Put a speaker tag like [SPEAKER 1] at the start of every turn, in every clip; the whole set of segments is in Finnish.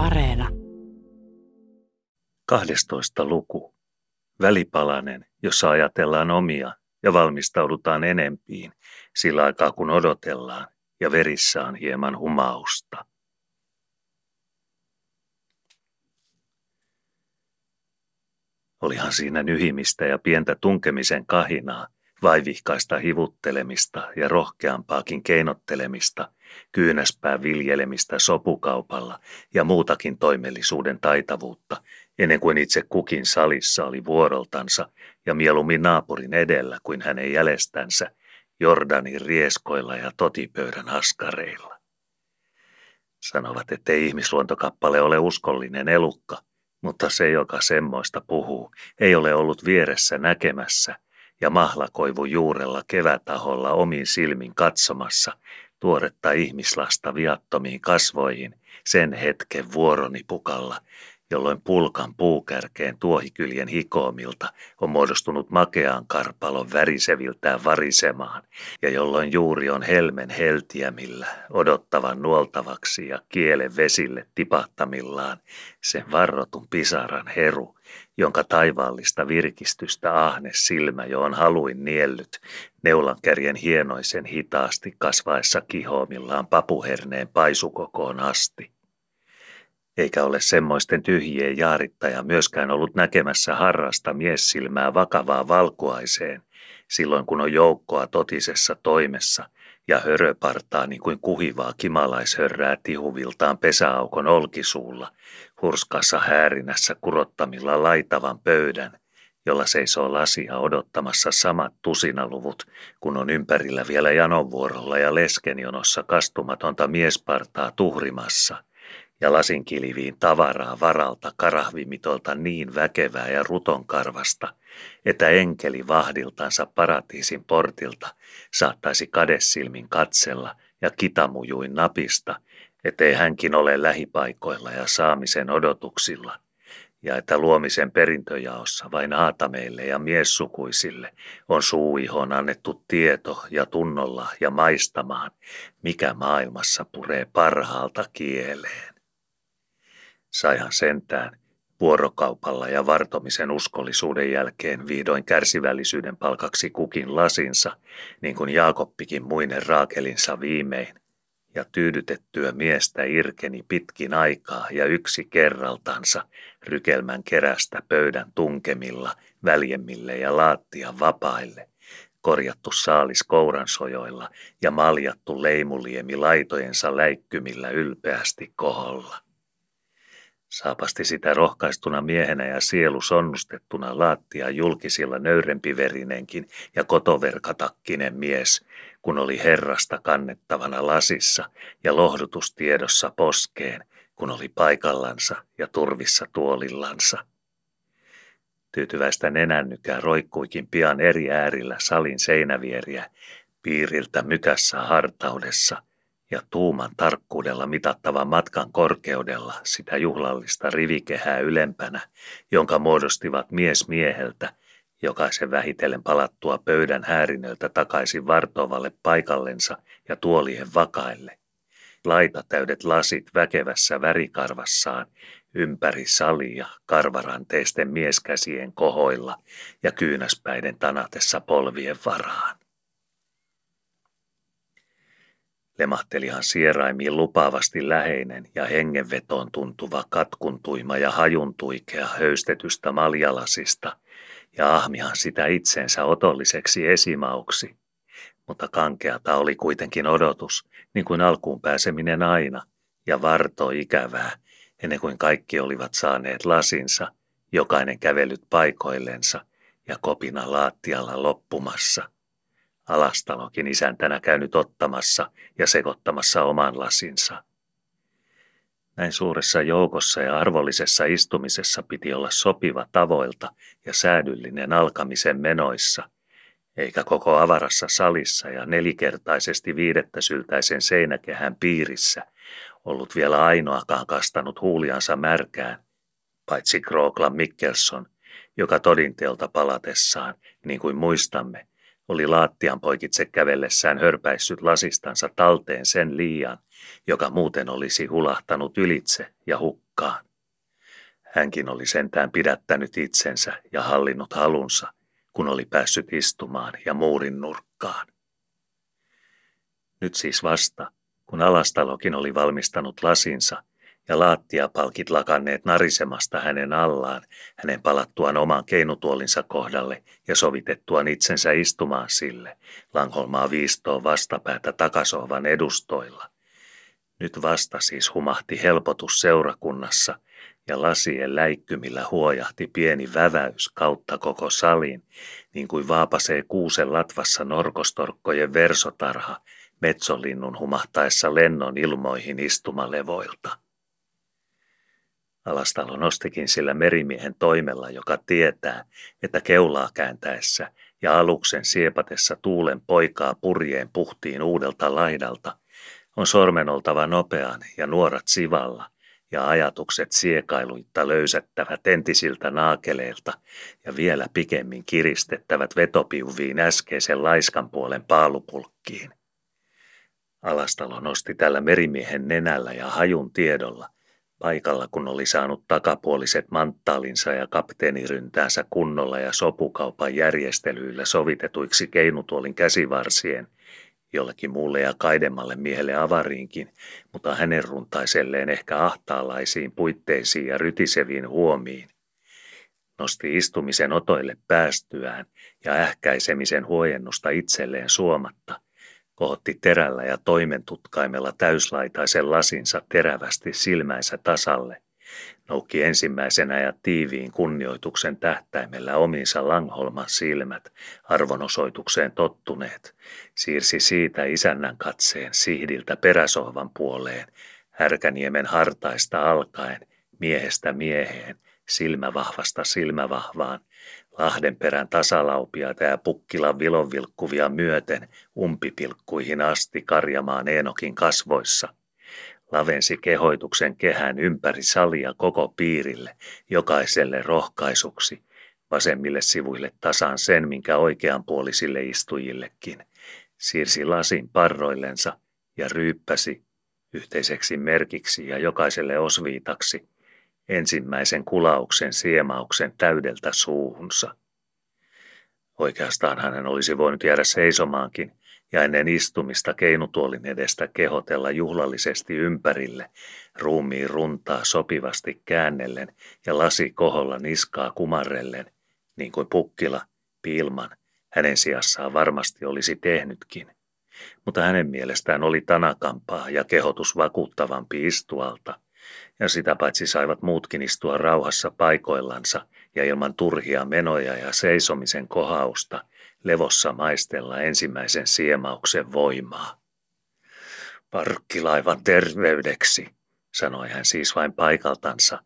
[SPEAKER 1] Areena.
[SPEAKER 2] 12. luku. Välipalanen, jossa ajatellaan omia ja valmistaudutaan enempiin, sillä aikaa kun odotellaan ja verissä on hieman humausta. Olihan siinä nyhimistä ja pientä tunkemisen kahinaa, vaivihkaista hivuttelemista ja rohkeampaakin keinottelemista, kyynäspää viljelemistä sopukaupalla ja muutakin toimellisuuden taitavuutta, ennen kuin itse kukin salissa oli vuoroltansa ja mieluummin naapurin edellä kuin hänen jäljestänsä Jordanin rieskoilla ja totipöydän askareilla. Sanovat, ettei ihmisluontokappale ole uskollinen elukka, mutta se, joka semmoista puhuu, ei ole ollut vieressä näkemässä ja mahlakoivu juurella kevätaholla omin silmin katsomassa tuoretta ihmislasta viattomiin kasvoihin sen hetken vuoronipukalla, jolloin pulkan puukärkeen tuohikyljen hikoomilta on muodostunut makeaan karpalon väriseviltään varisemaan, ja jolloin juuri on helmen heltiämillä odottavan nuoltavaksi ja kielen vesille tipahtamillaan sen varrotun pisaran heru, jonka taivaallista virkistystä ahne silmä jo on haluin niellyt, neulankärjen hienoisen hitaasti kasvaessa kihoomillaan papuherneen paisukokoon asti. Eikä ole semmoisten tyhjien jaarittaja myöskään ollut näkemässä harrasta miessilmää vakavaa valkuaiseen, silloin kun on joukkoa totisessa toimessa ja höröpartaa niin kuin kuhivaa kimalaishörrää tihuviltaan pesäaukon olkisuulla, hurskassa häärinässä kurottamilla laitavan pöydän, jolla seisoo lasia odottamassa samat tusinaluvut, kun on ympärillä vielä janonvuorolla ja leskenjonossa kastumatonta miespartaa tuhrimassa – ja lasinkiliviin tavaraa varalta karahvimitolta niin väkevää ja rutonkarvasta, että enkeli vahdiltansa paratiisin portilta saattaisi kadessilmin katsella ja kitamujuin napista, ettei hänkin ole lähipaikoilla ja saamisen odotuksilla, ja että luomisen perintöjaossa vain aatameille ja miessukuisille on suuihon annettu tieto ja tunnolla ja maistamaan, mikä maailmassa puree parhaalta kieleen. Saihan sentään vuorokaupalla ja vartomisen uskollisuuden jälkeen vihdoin kärsivällisyyden palkaksi kukin lasinsa, niin kuin Jaakoppikin muinen raakelinsa viimein, ja tyydytettyä miestä irkeni pitkin aikaa ja yksi kerraltansa rykelmän kerästä pöydän tunkemilla, väljemmille ja laattia vapaille, korjattu saalis kouransojoilla ja maljattu leimuliemi laitojensa läikkymillä ylpeästi koholla. Saapasti sitä rohkaistuna miehenä ja sielu sonnustettuna laattia julkisilla nöyrempiverinenkin ja kotoverkatakkinen mies, kun oli herrasta kannettavana lasissa ja lohdutustiedossa poskeen, kun oli paikallansa ja turvissa tuolillansa. Tyytyväistä nenännykää roikkuikin pian eri äärillä salin seinävieriä, piiriltä mykässä hartaudessa – ja tuuman tarkkuudella mitattavan matkan korkeudella sitä juhlallista rivikehää ylempänä, jonka muodostivat mies mieheltä, jokaisen vähitellen palattua pöydän häärinöltä takaisin vartovalle paikallensa ja tuolien vakaille. Laita täydet lasit väkevässä värikarvassaan, ympäri salia karvaranteisten mieskäsien kohoilla ja kyynäspäiden tanatessa polvien varaan. Lemahtelihan sieraimiin lupaavasti läheinen ja hengenvetoon tuntuva katkuntuima ja hajuntuikea höystetystä maljalasista, ja ahmihan sitä itsensä otolliseksi esimauksi. Mutta kankeata oli kuitenkin odotus, niin kuin alkuun pääseminen aina, ja varto ikävää, ennen kuin kaikki olivat saaneet lasinsa, jokainen kävellyt paikoillensa ja kopina laattialla loppumassa – Alastalokin isäntänä käynyt ottamassa ja sekoittamassa oman lasinsa. Näin suuressa joukossa ja arvollisessa istumisessa piti olla sopiva tavoilta ja säädyllinen alkamisen menoissa, eikä koko avarassa salissa ja nelikertaisesti viidettä syltäisen seinäkehän piirissä ollut vielä ainoakaan kastanut huuliansa märkään, paitsi Krooklan Mikkelson, joka todinteelta palatessaan, niin kuin muistamme, oli laattian poikitse kävellessään hörpäissyt lasistansa talteen sen liian, joka muuten olisi hulahtanut ylitse ja hukkaan. Hänkin oli sentään pidättänyt itsensä ja hallinnut halunsa, kun oli päässyt istumaan ja muurin nurkkaan. Nyt siis vasta, kun alastalokin oli valmistanut lasinsa ja laattiapalkit lakanneet narisemasta hänen allaan, hänen palattuaan oman keinutuolinsa kohdalle ja sovitettuaan itsensä istumaan sille, Langholmaa viistoon vastapäätä takasohvan edustoilla. Nyt vasta siis humahti helpotus seurakunnassa – ja lasien läikkymillä huojahti pieni väväys kautta koko salin, niin kuin vaapasee kuusen latvassa norkostorkkojen versotarha metsolinnun humahtaessa lennon ilmoihin istumalevoilta. Alastalo nostikin sillä merimiehen toimella, joka tietää, että keulaa kääntäessä ja aluksen siepatessa tuulen poikaa purjeen puhtiin uudelta laidalta, on sormen oltava nopean ja nuorat sivalla – ja ajatukset siekailuitta löysättävät entisiltä naakeleilta ja vielä pikemmin kiristettävät vetopiuviin äskeisen laiskan puolen paalupulkkiin. Alastalo nosti tällä merimiehen nenällä ja hajun tiedolla, paikalla kun oli saanut takapuoliset manttaalinsa ja kapteeniryntäänsä kunnolla ja sopukaupan järjestelyillä sovitetuiksi keinutuolin käsivarsien – jollekin muulle ja kaidemmalle miehelle avariinkin, mutta hänen runtaiselleen ehkä ahtaalaisiin puitteisiin ja rytiseviin huomiin. Nosti istumisen otoille päästyään ja ähkäisemisen huojennusta itselleen suomatta, kohotti terällä ja toimentutkaimella täyslaitaisen lasinsa terävästi silmänsä tasalle – noukki ensimmäisenä ja tiiviin kunnioituksen tähtäimellä ominsa Langholman silmät, arvonosoitukseen tottuneet, siirsi siitä isännän katseen sihdiltä peräsohvan puoleen, härkäniemen hartaista alkaen, miehestä mieheen, silmävahvasta silmävahvaan, Lahdenperän tasalaupiaita ja pukkilan vilonvilkkuvia myöten umpipilkkuihin asti karjamaan Eenokin kasvoissa – lavensi kehoituksen kehän ympäri salia koko piirille, jokaiselle rohkaisuksi, vasemmille sivuille tasan sen, minkä oikeanpuolisille istujillekin, siirsi lasin parroillensa ja ryyppäsi yhteiseksi merkiksi ja jokaiselle osviitaksi ensimmäisen kulauksen siemauksen täydeltä suuhunsa. Oikeastaan hänen olisi voinut jäädä seisomaankin, ja ennen istumista keinutuolin edestä kehotella juhlallisesti ympärille, ruumiin runtaa sopivasti käännellen ja lasi koholla niskaa kumarrellen, niin kuin pukkila, Pilman, hänen sijassaan varmasti olisi tehnytkin. Mutta hänen mielestään oli tanakampaa ja kehotus vakuuttavampi istualta, ja sitä paitsi saivat muutkin istua rauhassa paikoillansa ja ilman turhia menoja ja seisomisen kohausta – levossa maistella ensimmäisen siemauksen voimaa. Parkkilaivan terveydeksi, sanoi hän siis vain paikaltansa,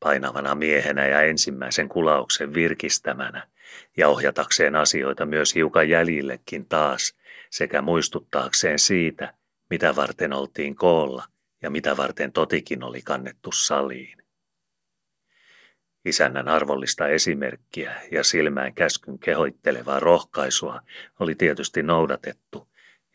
[SPEAKER 2] painavana miehenä ja ensimmäisen kulauksen virkistämänä, ja ohjatakseen asioita myös hiukan jäljillekin taas, sekä muistuttaakseen siitä, mitä varten oltiin koolla ja mitä varten totikin oli kannettu saliin. Isännän arvollista esimerkkiä ja silmään käskyn kehoittelevaa rohkaisua oli tietysti noudatettu,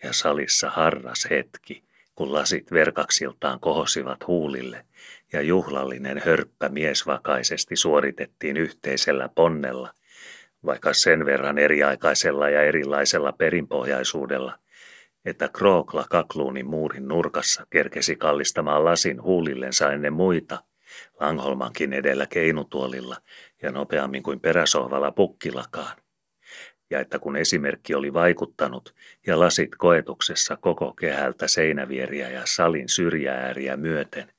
[SPEAKER 2] ja salissa harras hetki, kun lasit verkaksiltaan kohosivat huulille, ja juhlallinen hörppä miesvakaisesti suoritettiin yhteisellä ponnella, vaikka sen verran eriaikaisella ja erilaisella perinpohjaisuudella, että Krookla kakluunin muurin nurkassa kerkesi kallistamaan lasin huulillensa ennen muita – Langholmankin edellä keinutuolilla ja nopeammin kuin peräsohvalla pukkilakaan. Ja että kun esimerkki oli vaikuttanut ja lasit koetuksessa koko kehältä seinävieriä ja salin syrjääriä myöten,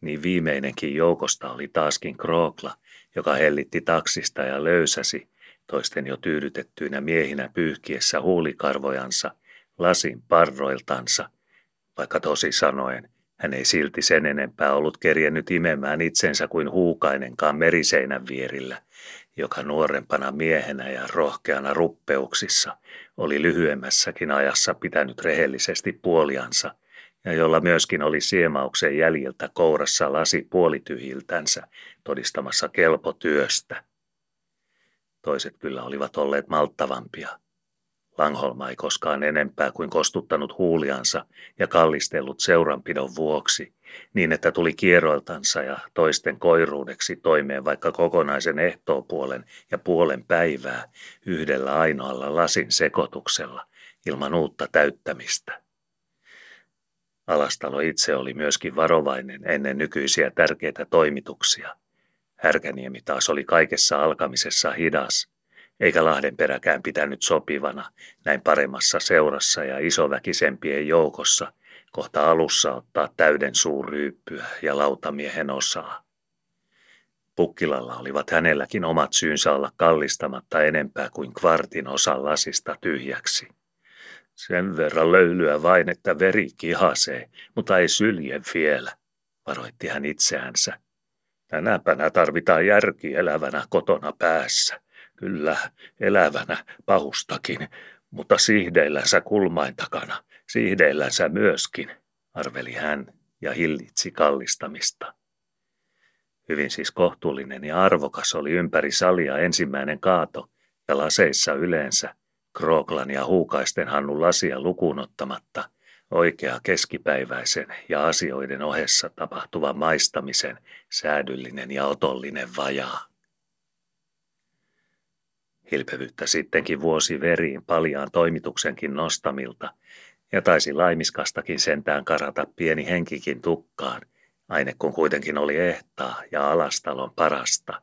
[SPEAKER 2] niin viimeinenkin joukosta oli taaskin Krookla, joka hellitti taksista ja löysäsi, toisten jo tyydytettyinä miehinä pyyhkiessä huulikarvojansa, lasin parroiltansa, vaikka tosi sanoen hän ei silti sen enempää ollut kerjennyt imemään itsensä kuin huukainenkaan meriseinän vierillä, joka nuorempana miehenä ja rohkeana ruppeuksissa oli lyhyemmässäkin ajassa pitänyt rehellisesti puoliansa ja jolla myöskin oli siemauksen jäljiltä kourassa lasi puolityhiltänsä todistamassa kelpotyöstä. Toiset kyllä olivat olleet malttavampia – Langholma ei koskaan enempää kuin kostuttanut huuliansa ja kallistellut seuranpidon vuoksi, niin että tuli kierroiltansa ja toisten koiruudeksi toimeen vaikka kokonaisen ehtoopuolen ja puolen päivää yhdellä ainoalla lasin sekoituksella ilman uutta täyttämistä. Alastalo itse oli myöskin varovainen ennen nykyisiä tärkeitä toimituksia. Härkäniemi taas oli kaikessa alkamisessa hidas, eikä Lahdenperäkään pitänyt sopivana näin paremmassa seurassa ja isoväkisempien joukossa kohta alussa ottaa täyden suurryyppyä ja lautamiehen osaa. Pukkilalla olivat hänelläkin omat syynsä olla kallistamatta enempää kuin kvartin osa lasista tyhjäksi. Sen verran löylyä vain, että veri kihasee, mutta ei sylje vielä, varoitti hän itseänsä. Tänäpänä tarvitaan järki elävänä kotona päässä. Kyllä, elävänä pahustakin, mutta siihdeillänsä kulmain takana, siihdeillänsä myöskin, arveli hän ja hillitsi kallistamista. Hyvin siis kohtuullinen ja arvokas oli ympäri salia ensimmäinen kaato ja laseissa yleensä, Krooklan ja Huukaisten Hannun lasia lukuun ottamatta, oikea keskipäiväisen ja asioiden ohessa tapahtuva maistamisen säädyllinen ja otollinen vajaa. Hilpevyyttä sittenkin vuosi veriin paljaan toimituksenkin nostamilta, ja taisi laimiskastakin sentään karata pieni henkikin tukkaan, aine kun kuitenkin oli ehtaa ja alastalon parasta.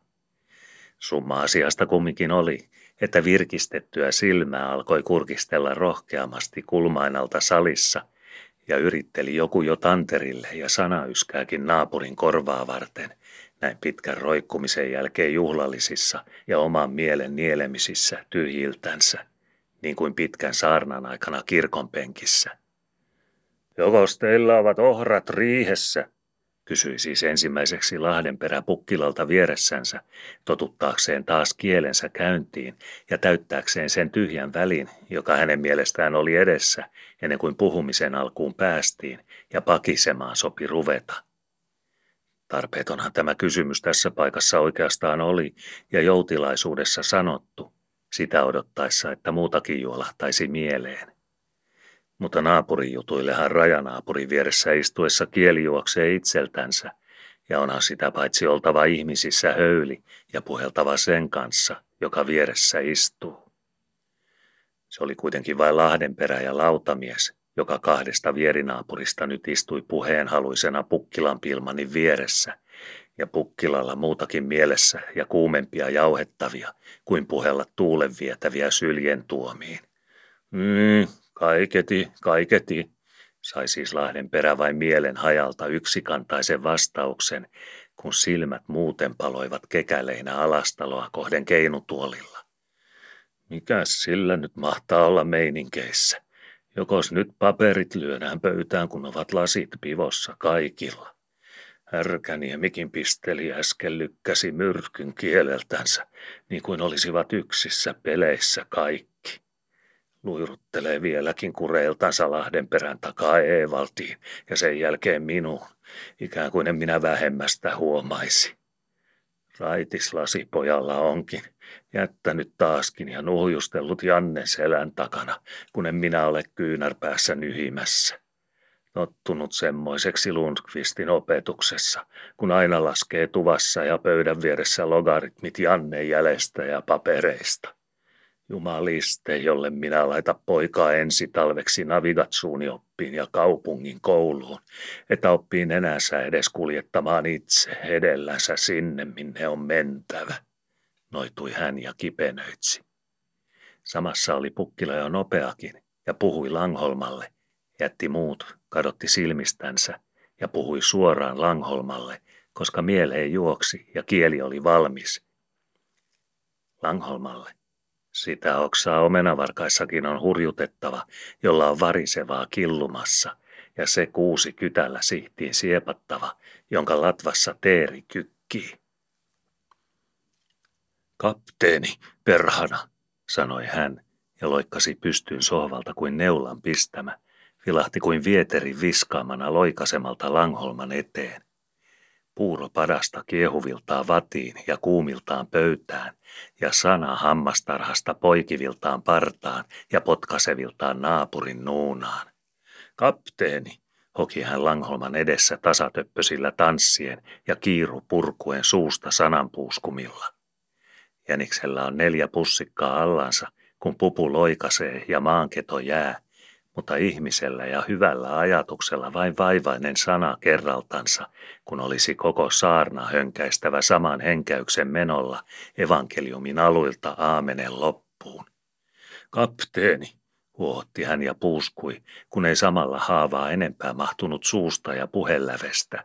[SPEAKER 2] Summa asiasta kumminkin oli, että virkistettyä silmää alkoi kurkistella rohkeamasti kulmainalta salissa ja yritteli joku jo tanterille ja sanayskääkin naapurin korvaa varten, näin pitkän roikkumisen jälkeen juhlallisissa ja oman mielen nielemisissä tyhjiltänsä, niin kuin pitkän saarnan aikana kirkon penkissä. Jokos teillä ovat ohrat riihessä, kysyi siis ensimmäiseksi Lahdenperä pukkilalta vieressänsä, totuttaakseen taas kielensä käyntiin ja täyttääkseen sen tyhjän välin, joka hänen mielestään oli edessä, ennen kuin puhumisen alkuun päästiin ja pakisemaan sopi ruveta. Tarpeetonhan tämä kysymys tässä paikassa oikeastaan oli ja joutilaisuudessa sanottu, sitä odottaessa, että muutakin juolahtaisi mieleen. Mutta naapurin jutuillehan rajanaapurin vieressä istuessa kieli juoksee itseltänsä, ja onhan sitä paitsi oltava ihmisissä höyli ja puheltava sen kanssa, joka vieressä istuu. Se oli kuitenkin vain Lahdenperä ja lautamies, joka kahdesta vierinaaapurista nyt istui puheenhaluisena Pukkilan pilmanin vieressä, ja Pukkilalla muutakin mielessä ja kuumempia jauhettavia kuin puhella tuulen vietäviä syljen tuomiin. Mm, kaiketi, kaiketi, sai siis Lahden perä vain mielen hajalta yksikantaisen vastauksen, kun silmät muuten paloivat kekäleinä alastaloa kohden keinutuolilla. Mikäs sillä nyt mahtaa olla meininkeissä? Jokos nyt paperit lyödään pöytään, kun ovat lasit pivossa kaikilla. Härkäniemikin pisteli äsken lykkäsi myrkyn kieleltänsä, niin kuin olisivat yksissä peleissä kaikki. Luiruttelee vieläkin kureiltansa Lahden perän takaa Eevaltiin ja sen jälkeen minuun, ikään kuin en minä vähemmästä huomaisi. Raitislasi pojalla onkin, jättänyt taaskin ja nuhjustellut Jannen selän takana, kun en minä ole kyynärpäässä nyhimässä. Tottunut semmoiseksi Lundqvistin opetuksessa, kun aina laskee tuvassa ja pöydän vieressä logaritmit Jannen jäljestä ja papereista. Jumaliste, jolle minä laita poikaa ensi talveksi navigatsuuni oppiin ja kaupungin kouluun, että oppii nenänsä edes kuljettamaan itse edellänsä sinne, minne on mentävä, noitui hän ja kipenöitsi. Samassa oli pukkila jo nopeakin ja puhui Langholmalle, jätti muut, kadotti silmistänsä ja puhui suoraan Langholmalle, koska mieleen juoksi ja kieli oli valmis. Langholmalle. Sitä oksaa omenavarkaissakin on hurjutettava, jolla on varisevaa killumassa, ja se kuusi kytällä sihtiin siepattava, jonka latvassa teeri kykkii. Kapteeni, perhana, sanoi hän ja loikkasi pystyyn sohvalta kuin neulan pistämä, vilahti kuin vieteri viskaamana loikasemalta Langholman eteen. Puuro padasta kiehuviltaan vatiin ja kuumiltaan pöytään, ja sana hammastarhasta poikiviltaan partaan ja potkaseviltaan naapurin nuunaan. Kapteeni, hoki hän Langholman edessä tasatöppösillä tanssien ja kiiru purkuen suusta sananpuuskumilla. Jäniksellä on neljä pussikkaa allansa, kun pupu loikasee ja maanketo jää, mutta ihmisellä ja hyvällä ajatuksella vain vaivainen sana kerraltansa, kun olisi koko saarna hönkäistävä saman henkäyksen menolla evankeliumin aluilta aamenen loppuun. Kapteeni, huohotti hän ja puuskui, kun ei samalla haavaa enempää mahtunut suusta ja puhelävestä.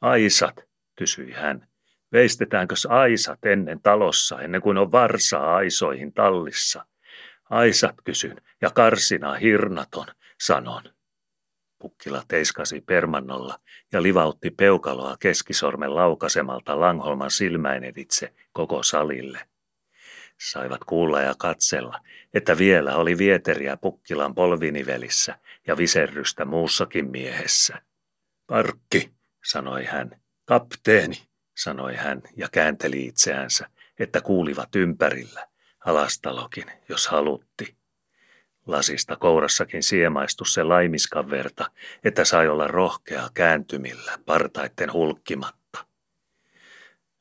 [SPEAKER 2] Aisat, kysyi hän. Veistetäänkö aisat ennen talossa, ennen kuin on varsaa aisoihin tallissa? Aisat kysyn, ja karsina hirnaton, sanon. Pukkila teiskasi permannolla ja livautti peukaloa keskisormen laukasemalta Langholman silmäineditse koko salille. Saivat kuulla ja katsella, että vielä oli vieteriä Pukkilan polvinivelissä ja viserrystä muussakin miehessä. Parkki, sanoi hän. Kapteeni, sanoi hän ja käänteli itseänsä, että kuulivat ympärillä. Alastalokin, jos halutti. Lasista kourassakin siemaistu se laimiskan verta, että sai olla rohkea kääntymillä, partaitten hulkkimatta.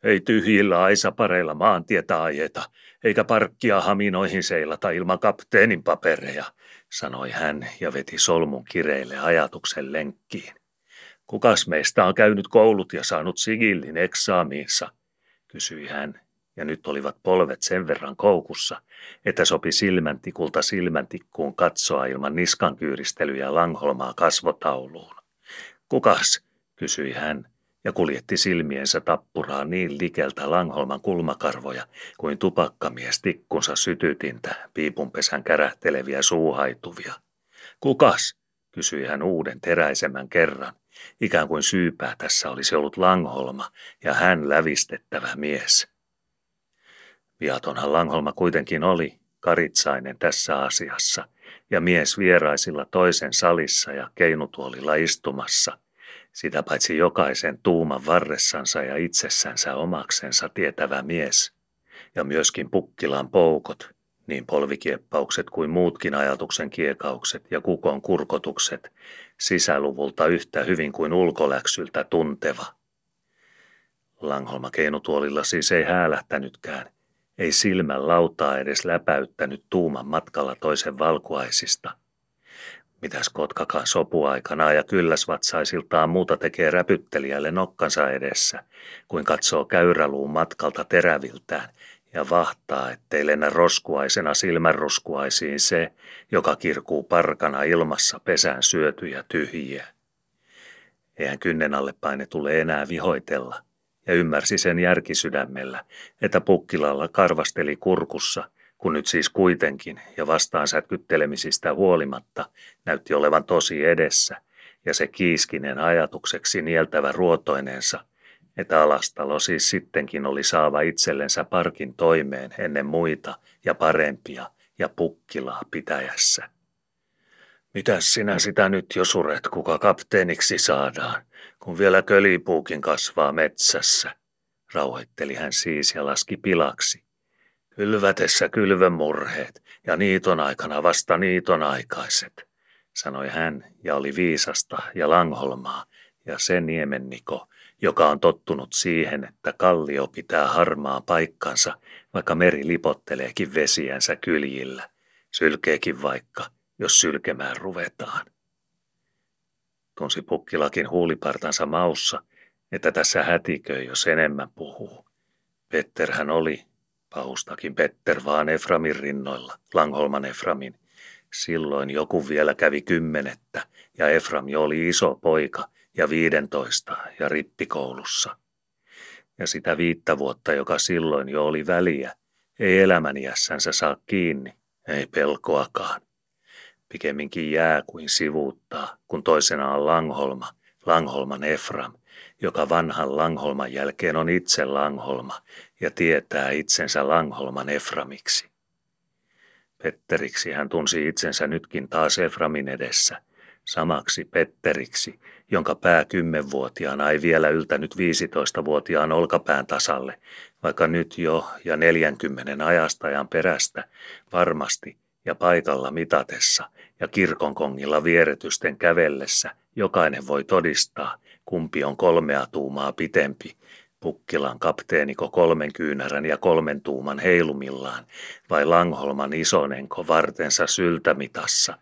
[SPEAKER 2] Ei tyhjillä aisapareilla maantietä ajeta, eikä parkkia haminoihin seilata ilman kapteenin papereja, sanoi hän ja veti solmun kireille ajatuksen lenkkiin. Kukas meistä on käynyt koulut ja saanut sigillin eksaamiinsa, kysyi hän, ja nyt olivat polvet sen verran koukussa, että sopi silmäntikulta silmäntikkuun katsoa ilman niskankyyristelyjä Langholmaa kasvotauluun. Kukas, kysyi hän, ja kuljetti silmiensä tappuraa niin likeltä Langholman kulmakarvoja kuin tupakkamies tikkunsa sytytintä, piipunpesän kärähteleviä suuhaituvia. Kukas? kysyi hän uuden teräisemmän kerran, ikään kuin syypää tässä olisi ollut Langholma ja hän lävistettävä mies. Viatonhan Langholma kuitenkin oli, karitsainen tässä asiassa, ja mies vieraisilla toisen salissa ja keinutuolilla istumassa – sitä paitsi jokaisen tuuman varressansa ja itsessänsä omaksensa tietävä mies, ja myöskin pukkilan poukot, niin polvikieppaukset kuin muutkin ajatuksen kiekaukset ja kukon kurkotukset, sisäluvulta yhtä hyvin kuin ulkoläksyltä tunteva. Langholma keinutuolilla siis ei häälähtänytkään, ei silmän lautaa edes läpäyttänyt tuuman matkalla toisen valkuaisista – Mitäs kotkakaan sopuaikana ja kylläsvatsaisiltaan muuta tekee räpyttelijälle nokkansa edessä, kuin katsoo käyräluun matkalta teräviltään ja vahtaa, ettei lennä roskuaisena silmänroskuaisiin se, joka kirkuu parkana ilmassa pesään syötyjä tyhjiä. Eihän kynnen alle paine tule enää vihoitella, ja ymmärsi sen järkisydämellä, että pukkilalla karvasteli kurkussa – kun nyt siis kuitenkin ja vastaan sätkyttelemisistä huolimatta näytti olevan tosi edessä ja se kiiskinen ajatukseksi nieltävä ruotoinensa, että alastalo siis sittenkin oli saava itsellensä parkin toimeen ennen muita ja parempia ja pukkilaa pitäjässä. Mitäs sinä sitä nyt jo suret, kuka kapteeniksi saadaan, kun vielä kölipuukin kasvaa metsässä? Rauhoitteli hän siis ja laski pilaksi Kylvätessä kylvömurheet ja niiton aikana vasta niiton aikaiset, sanoi hän ja oli viisasta ja langholmaa ja se niemenniko, joka on tottunut siihen, että kallio pitää harmaa paikkansa, vaikka meri lipotteleekin vesiänsä kyljillä, sylkeekin vaikka, jos sylkemään ruvetaan. Tunsi pukkilakin huulipartansa maussa, että tässä hätiköi, jos enemmän puhuu. Petterhän oli, Paustakin Petter vaan Eframin rinnoilla, Langholman Eframin. Silloin joku vielä kävi kymmenettä ja Efram jo oli iso poika ja viidentoista ja rippikoulussa. Ja sitä viittä vuotta, joka silloin jo oli väliä, ei elämäniässänsä saa kiinni, ei pelkoakaan. Pikemminkin jää kuin sivuuttaa, kun toisena on Langholma, Langholman Efram, joka vanhan Langholman jälkeen on itse Langholma ja tietää itsensä Langholman Eframiksi. Petteriksi hän tunsi itsensä nytkin taas Eframin edessä, samaksi Petteriksi, jonka pää kymmenvuotiaana ei vielä yltänyt 15-vuotiaan olkapään tasalle, vaikka nyt jo ja 40 ajastajan perästä varmasti ja paikalla mitatessa ja kirkonkongilla vieretysten kävellessä Jokainen voi todistaa, kumpi on kolmea tuumaa pitempi, Pukkilan kapteeniko kolmen kyynärän ja kolmen tuuman heilumillaan, vai Langholman isonenko vartensa syltämitassa,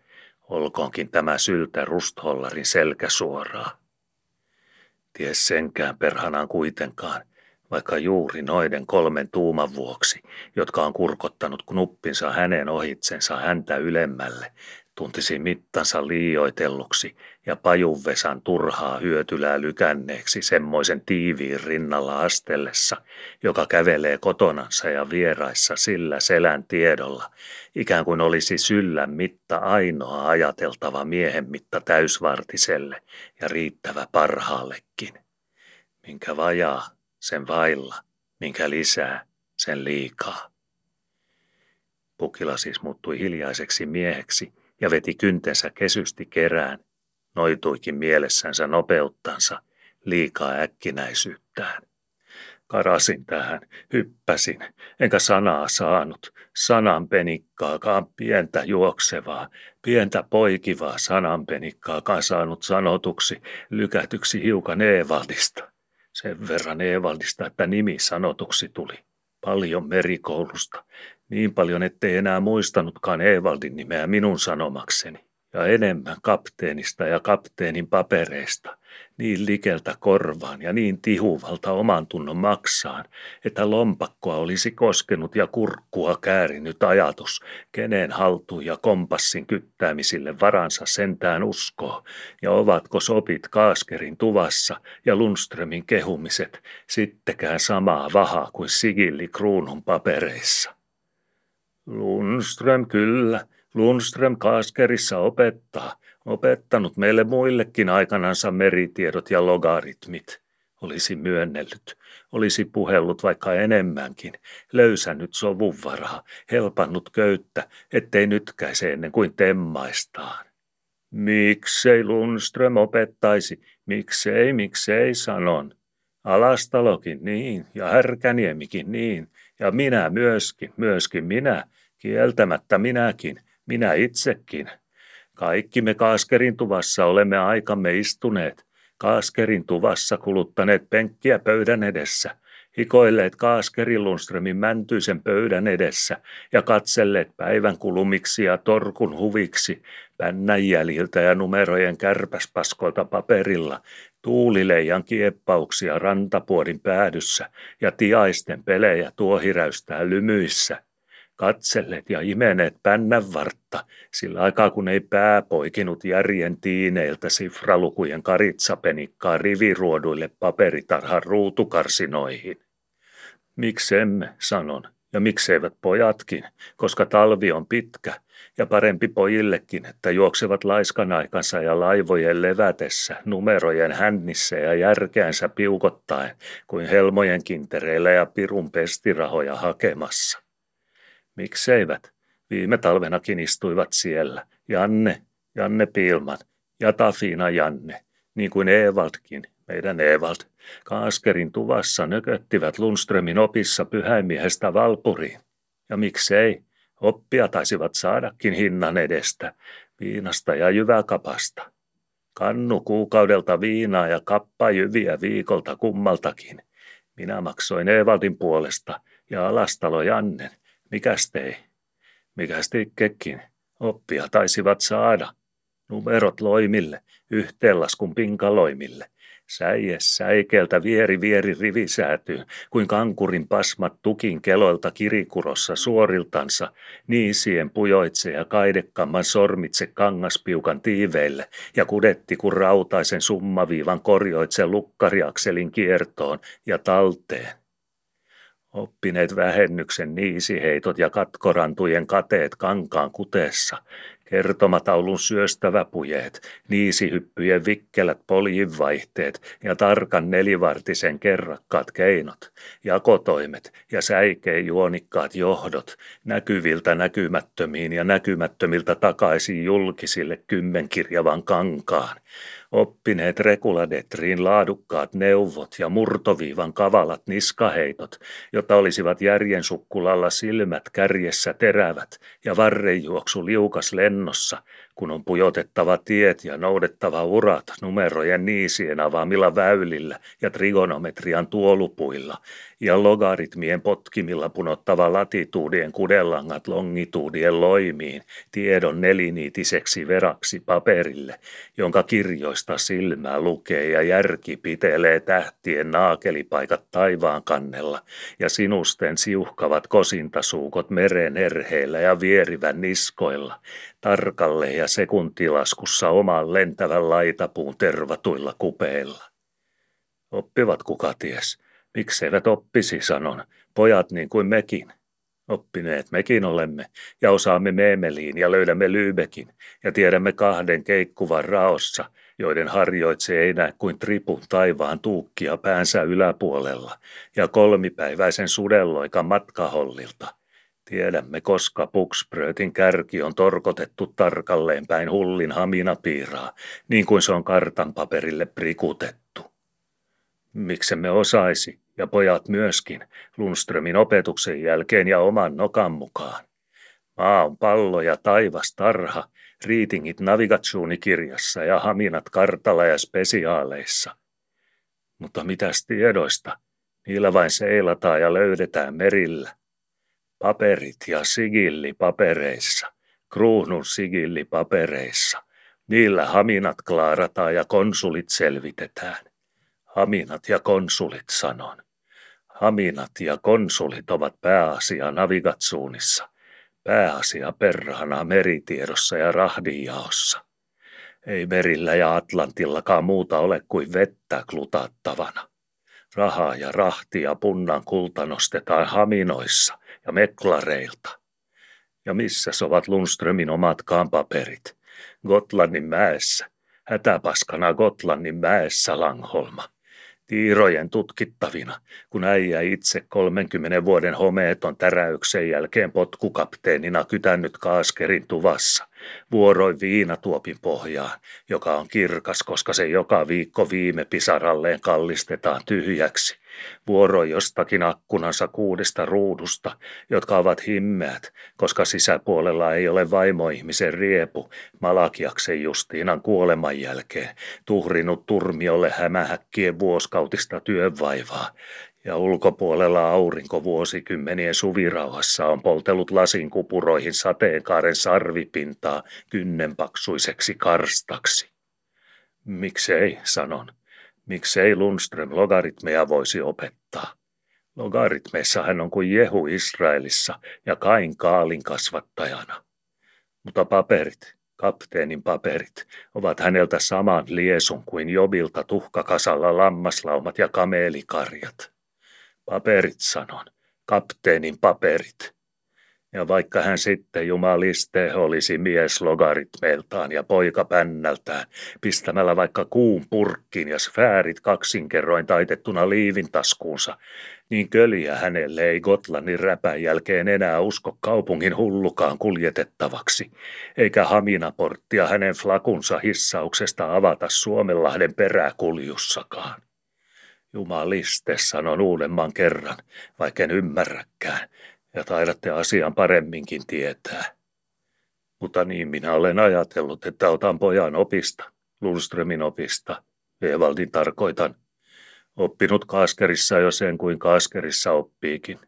[SPEAKER 2] olkoonkin tämä syltä rusthollarin selkä suoraa. Ties senkään perhanaan kuitenkaan, vaikka juuri noiden kolmen tuuman vuoksi, jotka on kurkottanut knuppinsa hänen ohitsensa häntä ylemmälle, tuntisi mittansa liioitelluksi ja pajunvesan turhaa hyötylää lykänneeksi semmoisen tiiviin rinnalla astellessa, joka kävelee kotonansa ja vieraissa sillä selän tiedolla, ikään kuin olisi syllän mitta ainoa ajateltava miehen mitta täysvartiselle ja riittävä parhaallekin. Minkä vajaa, sen vailla, minkä lisää, sen liikaa. Pukila siis muuttui hiljaiseksi mieheksi ja veti kyntensä kesysti kerään, noituikin mielessänsä nopeuttansa, liikaa äkkinäisyyttään. Karasin tähän, hyppäsin, enkä sanaa saanut, sanan penikkaakaan pientä juoksevaa, pientä poikivaa sanan penikkaakaan saanut sanotuksi, lykätyksi hiukan Eevaldista. Sen verran Eevaldista, että nimi sanotuksi tuli. Paljon merikoulusta, niin paljon, ettei enää muistanutkaan Evaldin nimeä minun sanomakseni. Ja enemmän kapteenista ja kapteenin papereista, niin likeltä korvaan ja niin tihuvalta oman tunnon maksaan, että lompakkoa olisi koskenut ja kurkkua käärinyt ajatus, kenen haltu ja kompassin kyttäämisille varansa sentään uskoo, ja ovatko sopit Kaaskerin tuvassa ja Lundströmin kehumiset sittekään samaa vahaa kuin sigilli kruunun papereissa. Lundström kyllä, Lundström Kaaskerissa opettaa, opettanut meille muillekin aikanansa meritiedot ja logaritmit. Olisi myönnellyt, olisi puhellut vaikka enemmänkin, löysännyt sovunvaraa, helpannut köyttä, ettei nytkäise ennen kuin temmaistaan. Miksei Lundström opettaisi, miksei, miksei sanon. Alastalokin niin, ja Härkäniemikin niin, ja minä myöskin, myöskin minä, kieltämättä minäkin, minä itsekin. Kaikki me Kaaskerin tuvassa olemme aikamme istuneet, Kaaskerin tuvassa kuluttaneet penkkiä pöydän edessä, hikoilleet Kaaskerin Lundströmin mäntyisen pöydän edessä ja katselleet päivän kulumiksi ja torkun huviksi pännän jäljiltä ja numerojen kärpäspaskoilta paperilla, tuulileijan kieppauksia rantapuodin päädyssä ja tiaisten pelejä tuohiräystää lymyissä – katselleet ja imeneet pännän vartta, sillä aikaa kun ei pää poikinut järjen tiineiltä sifralukujen karitsapenikkaa riviruoduille paperitarhan ruutukarsinoihin. Miksemme, sanon, ja mikseivät pojatkin, koska talvi on pitkä, ja parempi pojillekin, että juoksevat laiskan aikansa ja laivojen levätessä, numerojen hännissä ja järkeänsä piukottaen, kuin helmojen kintereillä ja pirun pestirahoja hakemassa. Mikseivät? Viime talvenakin istuivat siellä. Janne, Janne Piilman ja Tafina Janne, niin kuin Evaldkin, meidän Evald. Kaaskerin tuvassa nököttivät Lundströmin opissa pyhäimiehestä Valpuriin. Ja miksei? Oppia taisivat saadakin hinnan edestä, viinasta ja jyväkapasta. Kannu kuukaudelta viinaa ja kappa jyviä viikolta kummaltakin. Minä maksoin Evaldin puolesta ja Alastalo Jannen – Mikäs tei? Mikäs tikkekin? Oppia taisivat saada. Numerot loimille, yhteenlaskun pinkaloimille. Säie säikeeltä vieri vieri rivisäätyyn, kuin kankurin pasmat tukin keloilta kirikurossa suoriltansa, niisien pujoitse ja kaidekamman sormitse kangaspiukan tiiveille ja kudetti kun rautaisen summaviivan korjoitse lukkariakselin kiertoon ja talteen. Oppineet vähennyksen niisiheitot ja katkorantujen kateet kankaan kuteessa, kertomataulun syöstäväpujeet, niisihyppyjen vikkelät poljinvaihteet ja tarkan nelivartisen kerrakkaat keinot, jakotoimet ja säikeen juonikkaat johdot, näkyviltä näkymättömiin ja näkymättömiltä takaisin julkisille kymmenkirjavan kankaan, oppineet rekuladetriin laadukkaat neuvot ja murtoviivan kavalat niskaheitot, jotta olisivat järjen sukkulalla silmät kärjessä terävät ja varrejuoksu liukas lennossa, kun on pujotettava tiet ja noudettava urat numerojen niisien avaamilla väylillä ja trigonometrian tuolupuilla ja logaritmien potkimilla punottava latituudien kudellangat longituudien loimiin tiedon neliniitiseksi veraksi paperille, jonka kirjoista silmää lukee ja järki pitelee tähtien naakelipaikat taivaan kannella ja sinusten siuhkavat kosintasuukot meren erheillä ja vierivän niskoilla, tarkalle ja sekuntilaskussa oman lentävän laitapuun tervatuilla kupeilla. Oppivat kuka ties, mikseivät oppisi, sanon, pojat niin kuin mekin. Oppineet mekin olemme, ja osaamme meemeliin ja löydämme Lyybekin, ja tiedämme kahden keikkuvan raossa, joiden harjoitse ei näe kuin tripun taivaan tuukkia päänsä yläpuolella, ja kolmipäiväisen sudelloikan matkahollilta – Tiedämme, koska Puksprötin kärki on torkotettu tarkalleen päin hullin haminapiiraa, niin kuin se on kartan paperille prikutettu. Miksemme osaisi, ja pojat myöskin, Lundströmin opetuksen jälkeen ja oman nokan mukaan. Maa on pallo ja taivas tarha, riitingit navigatsuunikirjassa ja haminat kartalla ja spesiaaleissa. Mutta mitäs tiedoista? Niillä vain seilataan ja löydetään merillä – paperit ja sigilli papereissa, kruunun sigilli papereissa. Niillä haminat klaarataan ja konsulit selvitetään. Haminat ja konsulit sanon. Haminat ja konsulit ovat pääasia navigatsuunissa, pääasia perhana meritiedossa ja rahdinjaossa. Ei merillä ja Atlantillakaan muuta ole kuin vettä klutattavana. Rahaa ja rahtia punnan kulta nostetaan haminoissa, ja meklareilta. Ja missä ovat Lundströmin omatkaan paperit? Gotlannin mäessä, hätäpaskana Gotlannin mäessä Langholma. Tiirojen tutkittavina, kun äijä itse 30 vuoden homeeton täräyksen jälkeen potkukapteenina kytännyt kaaskerin tuvassa, vuoroi viinatuopin pohjaan, joka on kirkas, koska se joka viikko viime pisaralleen kallistetaan tyhjäksi, Vuoro jostakin akkunansa kuudesta ruudusta, jotka ovat himmeät, koska sisäpuolella ei ole vaimoihmisen riepu. Malakiaksen Justiinan kuoleman jälkeen, tuhrinut turmiolle hämähäkkien vuoskautista työnvaivaa, ja ulkopuolella aurinko vuosikymmenien suvirauhassa on poltellut lasin kupuroihin sateenkaaren sarvipintaa kynnenpaksuiseksi karstaksi. Miksei, sanon. Miksei Lundström logaritmeja voisi opettaa? Logaritmeissa hän on kuin Jehu Israelissa ja Kain Kaalin kasvattajana. Mutta paperit, kapteenin paperit, ovat häneltä saman liesun kuin Jobilta tuhkakasalla lammaslaumat ja kameelikarjat. Paperit sanon, kapteenin paperit. Ja vaikka hän sitten jumaliste olisi mies logaritmeiltaan ja poika pännältään, pistämällä vaikka kuun purkkiin ja sfäärit kaksinkerroin taitettuna liivin taskuunsa, niin köliä hänelle ei Gotlannin räpän jälkeen enää usko kaupungin hullukaan kuljetettavaksi, eikä haminaporttia hänen flakunsa hissauksesta avata Suomenlahden peräkuljussakaan. Jumaliste, sanon uudemman kerran, vaikka en ymmärräkään, ja taidatte asian paremminkin tietää. Mutta niin minä olen ajatellut, että otan pojan opista, Lundströmin opista, Evaldin tarkoitan. Oppinut Kaskerissa jo sen kuin Kaskerissa oppiikin.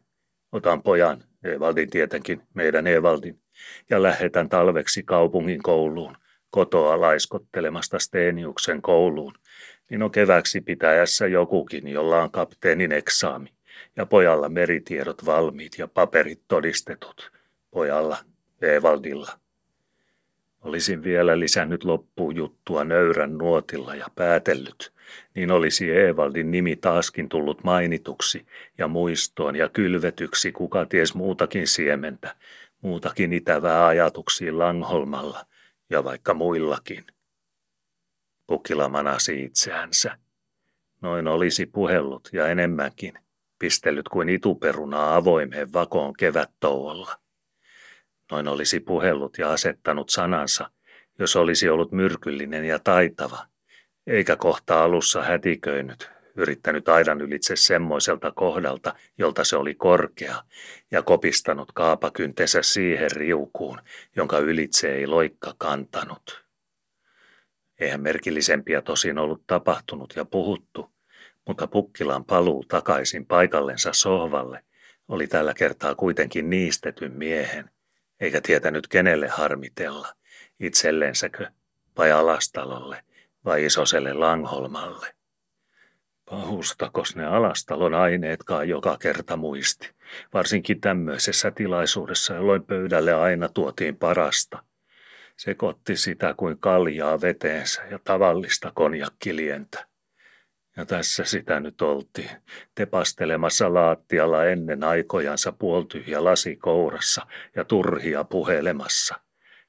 [SPEAKER 2] Otan pojan, Evaldin tietenkin, meidän Evaldin, ja lähetän talveksi kaupungin kouluun, kotoa laiskottelemasta Steniuksen kouluun, niin on keväksi pitäjässä jokukin, jolla on kapteenin eksaami ja pojalla meritiedot valmiit ja paperit todistetut. Pojalla, Evaldilla. Olisin vielä lisännyt loppuun juttua nöyrän nuotilla ja päätellyt, niin olisi Evaldin nimi taaskin tullut mainituksi ja muistoon ja kylvetyksi kuka ties muutakin siementä, muutakin itävää ajatuksiin Langholmalla ja vaikka muillakin. Pukila manasi itseänsä. Noin olisi puhellut ja enemmänkin – pistellyt kuin ituperunaa avoimeen vakoon kevättouolla. Noin olisi puhellut ja asettanut sanansa, jos olisi ollut myrkyllinen ja taitava, eikä kohta alussa hätiköinyt, yrittänyt aidan ylitse semmoiselta kohdalta, jolta se oli korkea, ja kopistanut kaapakyntensä siihen riukuun, jonka ylitse ei loikka kantanut. Eihän merkillisempiä tosin ollut tapahtunut ja puhuttu, mutta Pukkilan paluu takaisin paikallensa sohvalle oli tällä kertaa kuitenkin niistetyn miehen, eikä tietänyt kenelle harmitella, itsellensäkö vai Alastalolle vai isoselle Langholmalle. Pahustakos ne Alastalon aineetkaan joka kerta muisti, varsinkin tämmöisessä tilaisuudessa, jolloin pöydälle aina tuotiin parasta. Sekotti sitä kuin kaljaa veteensä ja tavallista konjakkilientä. Ja tässä sitä nyt oltiin, tepastelemassa laattialla ennen aikojansa puoltyhjä lasi kourassa ja turhia puhelemassa.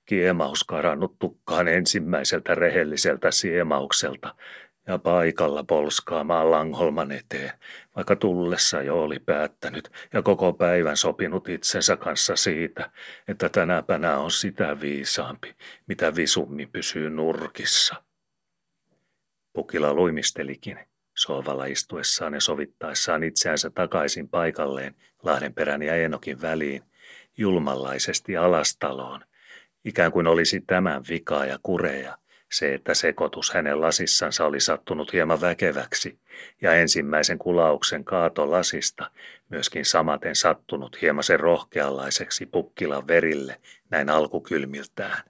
[SPEAKER 2] Kiemaus karannut tukkaan ensimmäiseltä rehelliseltä siemaukselta ja paikalla polskaamaan Langholman eteen, vaikka tullessa jo oli päättänyt ja koko päivän sopinut itsensä kanssa siitä, että tänäpänä on sitä viisaampi, mitä visummi pysyy nurkissa. Pukila luimistelikin sohvalla istuessaan ja sovittaessaan itseänsä takaisin paikalleen Lahdenperän ja Enokin väliin, julmanlaisesti alastaloon, ikään kuin olisi tämän vikaa ja kureja, se, että sekoitus hänen lasissansa oli sattunut hieman väkeväksi, ja ensimmäisen kulauksen kaato lasista myöskin samaten sattunut hieman sen rohkeanlaiseksi pukkilan verille näin alkukylmiltään.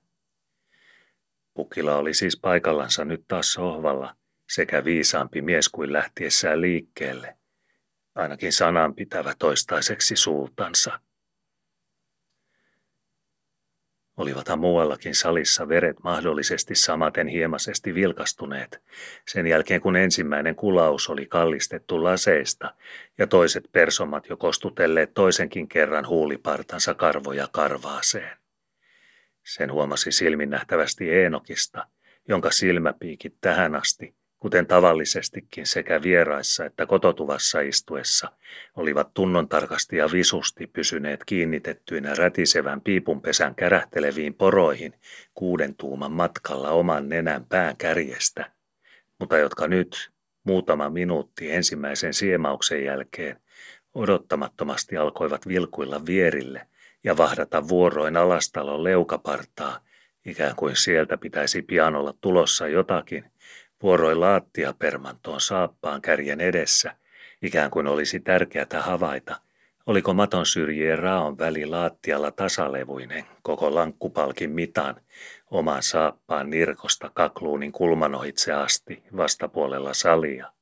[SPEAKER 2] Pukkila oli siis paikallansa nyt taas sohvalla, sekä viisaampi mies kuin lähtiessään liikkeelle, ainakin sanan pitävä toistaiseksi suultansa. Olivathan muuallakin salissa veret mahdollisesti samaten hiemasesti vilkastuneet, sen jälkeen kun ensimmäinen kulaus oli kallistettu laseista ja toiset persomat jo kostutelleet toisenkin kerran huulipartansa karvoja karvaaseen. Sen huomasi silmin nähtävästi Eenokista, jonka silmäpiikit tähän asti kuten tavallisestikin sekä vieraissa että kototuvassa istuessa, olivat tunnon tarkasti ja visusti pysyneet kiinnitettyinä rätisevän piipunpesän kärähteleviin poroihin kuuden tuuman matkalla oman nenän pään kärjestä, mutta jotka nyt, muutama minuutti ensimmäisen siemauksen jälkeen, odottamattomasti alkoivat vilkuilla vierille ja vahdata vuoroin alastalon leukapartaa, ikään kuin sieltä pitäisi pian olla tulossa jotakin – Vuoroi laattia permantoon saappaan kärjen edessä, ikään kuin olisi tärkeää havaita, oliko maton syrjien raon väli laattialla tasalevuinen koko lankkupalkin mitan, oman saappaan nirkosta kakluunin kulmanohitse asti vastapuolella salia.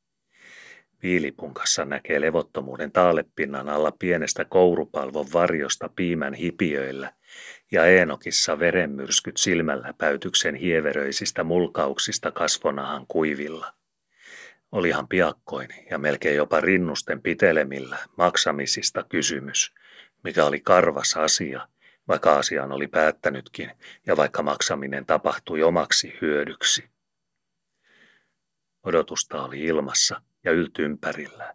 [SPEAKER 2] Viilipunkassa näkee levottomuuden taalepinnan alla pienestä kourupalvon varjosta piimän hipiöillä – ja Eenokissa verenmyrskyt silmällä päytyksen hieveröisistä mulkauksista kasvonahan kuivilla. Olihan piakkoin ja melkein jopa rinnusten pitelemillä maksamisista kysymys, mikä oli karvas asia, vaikka asian oli päättänytkin ja vaikka maksaminen tapahtui omaksi hyödyksi. Odotusta oli ilmassa ja yltympärisellä.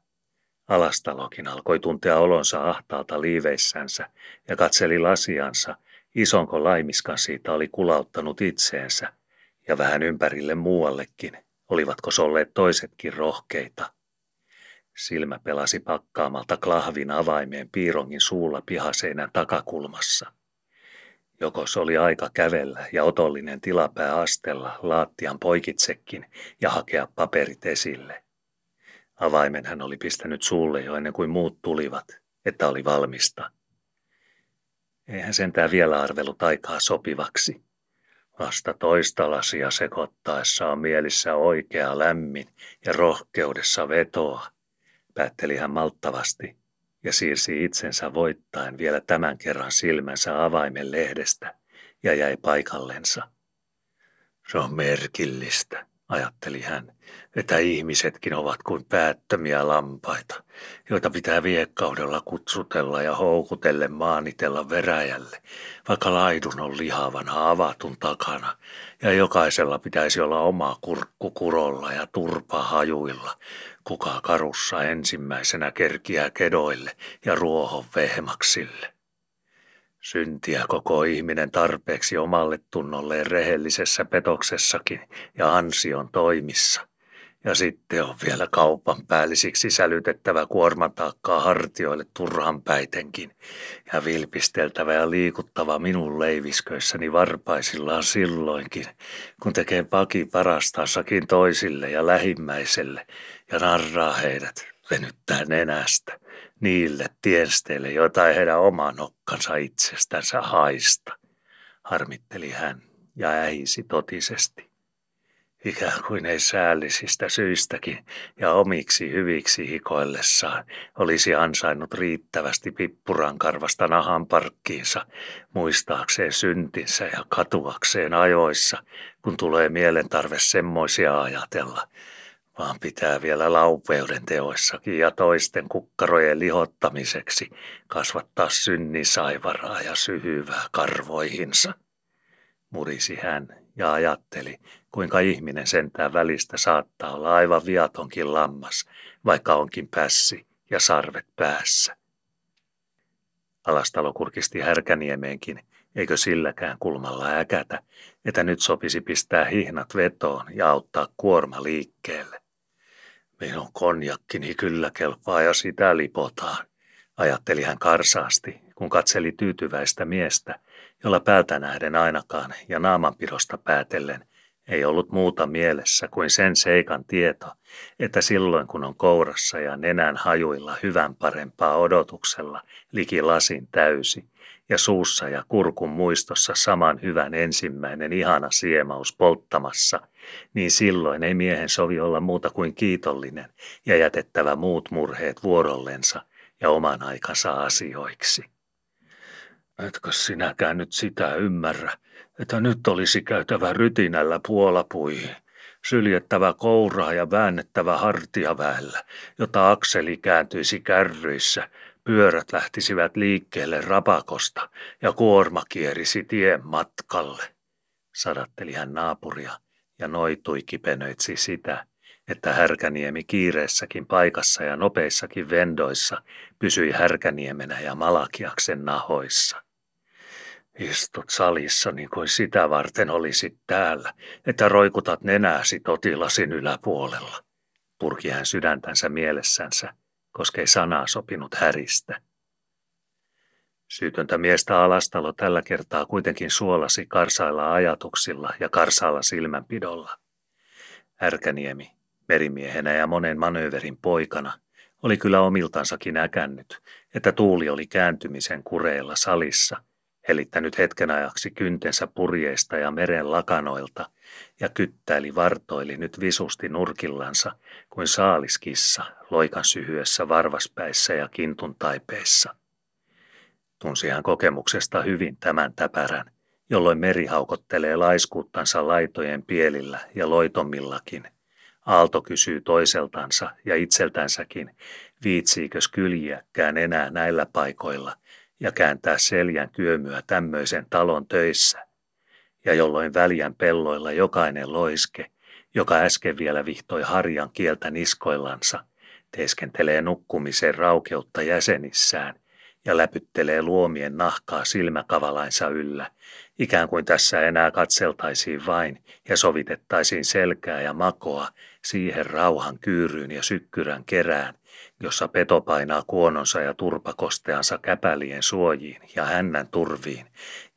[SPEAKER 2] Alastalokin alkoi tuntea olonsa ahtaalta liiveissänsä ja katseli lasiansa – Isonko laimiskan siitä oli kulauttanut itseensä ja vähän ympärille muuallekin, olivatko solleet toisetkin rohkeita. Silmä pelasi pakkaamalta klahvin avaimeen piirongin suulla pihaseinän takakulmassa. Jokos oli aika kävellä ja otollinen tilapää astella laattian poikitsekin ja hakea paperit esille. Avaimen hän oli pistänyt suulle jo ennen kuin muut tulivat, että oli valmista. Eihän sentään vielä arvelut aikaa sopivaksi. Vasta toista lasia sekoittaessa on mielissä oikea lämmin ja rohkeudessa vetoa, päätteli hän malttavasti ja siirsi itsensä voittaen vielä tämän kerran silmänsä avaimen lehdestä ja jäi paikallensa. Se on merkillistä, ajatteli hän, että ihmisetkin ovat kuin päättömiä lampaita, joita pitää viekkaudella kutsutella ja houkutelle maanitella veräjälle, vaikka laidun on lihavana avatun takana, ja jokaisella pitäisi olla oma kurkku kurolla ja turpa hajuilla, kuka karussa ensimmäisenä kerkiää kedoille ja ruohon vehmaksille. Syntiä koko ihminen tarpeeksi omalle tunnolleen rehellisessä petoksessakin ja ansion toimissa, Ja sitten on vielä kaupan päällisiksi sälytettävä kuormataakkaa hartioille turhan päitenkin ja vilpisteltävä ja liikuttava minun leivisköissäni varpaisillaan silloinkin, kun tekee paki parastaassakin toisille ja lähimmäiselle ja narraa heidät venyttää nenästä niille tiensteille, joita ei heidän oma nokkansa itsestänsä haista, harmitteli hän ja ähisi totisesti. Ikään kuin ei säällisistä syistäkin ja omiksi hyviksi hikoillessaan olisi ansainnut riittävästi pippuran karvasta nahan parkkiinsa, muistaakseen syntinsä ja katuakseen ajoissa, kun tulee mielentarve semmoisia ajatella, vaan pitää vielä laupeuden teoissakin ja toisten kukkarojen lihottamiseksi kasvattaa synnin saivaraa ja syhyvää karvoihinsa. Murisi hän ja ajatteli, kuinka ihminen sentään välistä saattaa olla aivan viatonkin lammas, vaikka onkin pässi ja sarvet päässä. Alastalo kurkisti härkäniemeenkin, eikö silläkään kulmalla äkätä, että nyt sopisi pistää hihnat vetoon ja auttaa kuorma liikkeelle. Minun konjakkini kyllä kelpaa ja sitä lipotaan, ajatteli hän karsaasti, kun katseli tyytyväistä miestä, jolla päältä nähden ainakaan ja naamanpidosta päätellen ei ollut muuta mielessä kuin sen seikan tieto, että silloin kun on kourassa ja nenän hajuilla hyvän parempaa odotuksella liki lasin täysi ja suussa ja kurkun muistossa saman hyvän ensimmäinen ihana siemaus polttamassa, niin silloin ei miehen sovi olla muuta kuin kiitollinen ja jätettävä muut murheet vuorollensa ja oman aikansa asioiksi. Etkö sinäkään nyt sitä ymmärrä, että nyt olisi käytävä rytinällä puolapuihin, syljettävä kouraa ja väännettävä hartiaväellä, jota akseli kääntyisi kärryissä, pyörät lähtisivät liikkeelle rapakosta ja kuorma kierisi tien matkalle. Sadatteli hän naapuria ja noitui kipenöitsi sitä, että Härkäniemi kiireessäkin paikassa ja nopeissakin vendoissa pysyi Härkäniemenä ja Malakiaksen nahoissa. Istut salissa niin kuin sitä varten olisit täällä, että roikutat nenääsi totilasin yläpuolella. Purki hän sydäntänsä mielessänsä, koska ei sanaa sopinut häristä. Syytöntä miestä alastalo tällä kertaa kuitenkin suolasi karsailla ajatuksilla ja karsaalla silmänpidolla. Härkäniemi, merimiehenä ja monen manööverin poikana, oli kyllä omiltansakin äkännyt, että tuuli oli kääntymisen kureilla salissa – helittänyt hetken ajaksi kyntensä purjeista ja meren lakanoilta ja kyttäili vartoili nyt visusti nurkillansa kuin saaliskissa loikan syhyessä varvaspäissä ja kintun taipeissa. Tunsi hän kokemuksesta hyvin tämän täpärän, jolloin meri haukottelee laiskuuttansa laitojen pielillä ja loitomillakin. Aalto kysyy toiseltansa ja itseltänsäkin, viitsiikös kyljiäkään enää näillä paikoilla, ja kääntää seljän kyömyä tämmöisen talon töissä, ja jolloin väljän pelloilla jokainen loiske, joka äsken vielä vihtoi harjan kieltä niskoillansa, teeskentelee nukkumisen raukeutta jäsenissään ja läpyttelee luomien nahkaa silmäkavalainsa yllä, ikään kuin tässä enää katseltaisiin vain ja sovitettaisiin selkää ja makoa siihen rauhan kyyryyn ja sykkyrän kerään, jossa peto painaa kuononsa ja turpakosteansa käpälien suojiin ja hännän turviin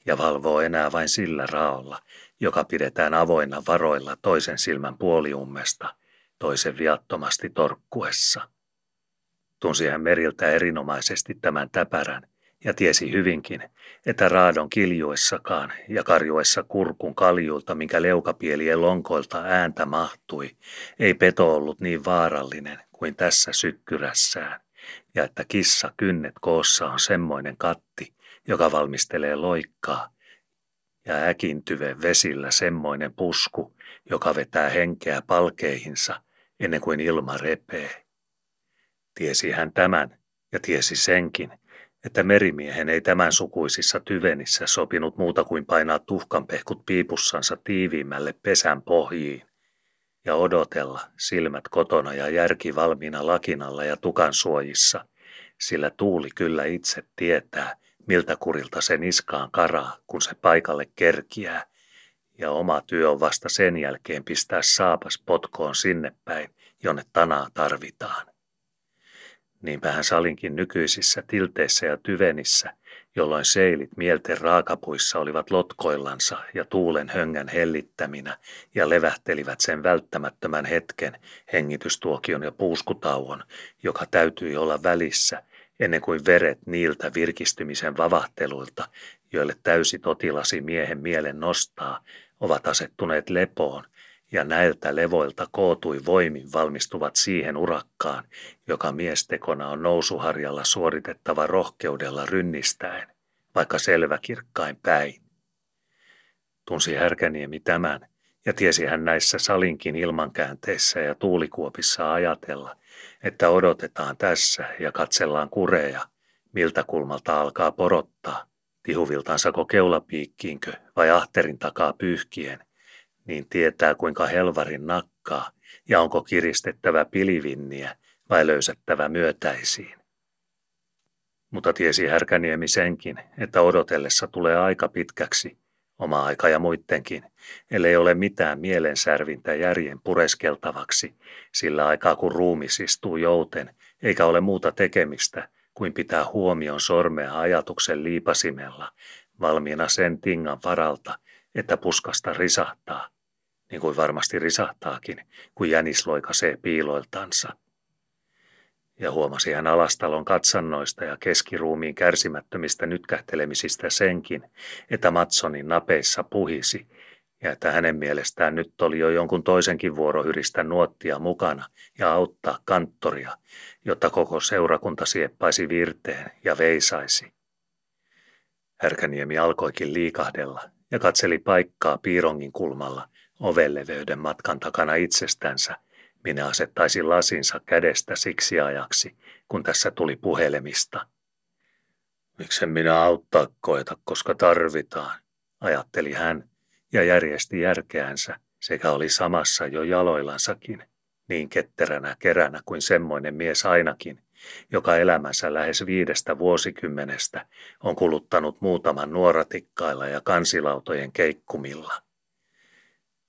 [SPEAKER 2] ja valvoo enää vain sillä raolla, joka pidetään avoinna varoilla toisen silmän puoliummesta, toisen viattomasti torkkuessa. Tunsi hän meriltä erinomaisesti tämän täpärän ja tiesi hyvinkin, että raadon kiljuessakaan ja karjuessa kurkun kaljulta, minkä leukapielien lonkoilta ääntä mahtui, ei peto ollut niin vaarallinen kuin tässä sykkyrässään, ja että kissa kynnet koossa on semmoinen katti, joka valmistelee loikkaa, ja äkintyve vesillä semmoinen pusku, joka vetää henkeä palkeihinsa ennen kuin ilma repee. Tiesi hän tämän ja tiesi senkin, että merimiehen ei tämän sukuisissa tyvenissä sopinut muuta kuin painaa tuhkanpehkut piipussansa tiiviimmälle pesän pohjiin ja odotella silmät kotona ja järki valmiina lakinalla ja tukan suojissa, sillä tuuli kyllä itse tietää, miltä kurilta se niskaan karaa, kun se paikalle kerkiää, ja oma työ on vasta sen jälkeen pistää saapas potkoon sinne päin, jonne tanaa tarvitaan. Niinpähän salinkin nykyisissä tilteissä ja tyvenissä, jolloin seilit mielten raakapuissa olivat lotkoillansa ja tuulen höngän hellittäminä ja levähtelivät sen välttämättömän hetken, hengitystuokion ja puuskutauon, joka täytyi olla välissä, ennen kuin veret niiltä virkistymisen vavahteluilta, joille täysi totilasi miehen mielen nostaa, ovat asettuneet lepoon ja näiltä levoilta kootui voimin valmistuvat siihen urakkaan, joka miestekona on nousuharjalla suoritettava rohkeudella rynnistäen, vaikka selväkirkkain päin. Tunsi Härkäniemi tämän, ja tiesi hän näissä salinkin ilmankäänteissä ja tuulikuopissa ajatella, että odotetaan tässä ja katsellaan kureja, miltä kulmalta alkaa porottaa, tihuviltansako keulapiikkiinkö vai ahterin takaa pyyhkien – niin tietää kuinka helvarin nakkaa ja onko kiristettävä pilivinniä vai löysättävä myötäisiin. Mutta tiesi Härkäniemi senkin, että odotellessa tulee aika pitkäksi, oma aika ja muittenkin, ellei ole mitään mielensärvintä järjen pureskeltavaksi, sillä aikaa kun ruumis istuu jouten, eikä ole muuta tekemistä kuin pitää huomion sormea ajatuksen liipasimella, valmiina sen tingan varalta, että puskasta risahtaa, niin kuin varmasti risahtaakin, kun jänis loikasee piiloiltansa. Ja huomasi hän alastalon katsannoista ja keskiruumiin kärsimättömistä nytkähtelemisistä senkin, että Matsonin napeissa puhisi, ja että hänen mielestään nyt oli jo jonkun toisenkin vuoro hyristä nuottia mukana ja auttaa kanttoria, jotta koko seurakunta sieppaisi virteen ja veisaisi. Härkäniemi alkoikin liikahdella ja katseli paikkaa piirongin kulmalla, ovelleveyden matkan takana itsestänsä, minä asettaisin lasinsa kädestä siksi ajaksi, kun tässä tuli puhelemista. Miksen minä auttaa koeta, koska tarvitaan, ajatteli hän ja järjesti järkeänsä sekä oli samassa jo jaloillansakin, niin ketteränä keränä kuin semmoinen mies ainakin, joka elämänsä lähes viidestä vuosikymmenestä on kuluttanut muutaman nuoratikkailla ja kansilautojen keikkumilla.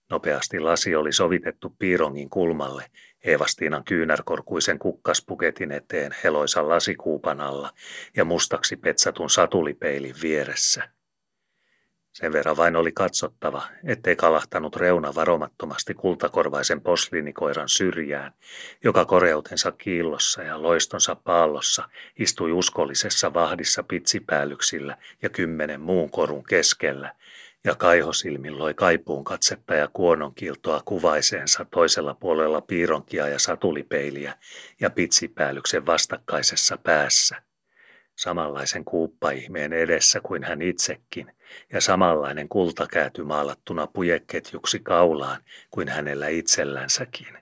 [SPEAKER 2] Nopeasti lasi oli sovitettu piirongin kulmalle, Eevastiinan kyynärkorkuisen kukkaspuketin eteen heloisan lasikuupan alla ja mustaksi petsatun satulipeilin vieressä. Sen verran vain oli katsottava, ettei kalahtanut reuna varomattomasti kultakorvaisen posliinikoiran syrjään, joka koreutensa kiillossa ja loistonsa paallossa istui uskollisessa vahdissa pitsipäällyksillä ja kymmenen muun korun keskellä, ja kaihosilmin loi kaipuun katsetta ja kuononkiltoa kuvaiseensa toisella puolella piironkia ja satulipeiliä ja pitsipäällyksen vastakkaisessa päässä. Samanlaisen kuuppaihmeen edessä kuin hän itsekin, ja samanlainen kultakääty maalattuna pujeketjuksi kaulaan kuin hänellä itsellänsäkin.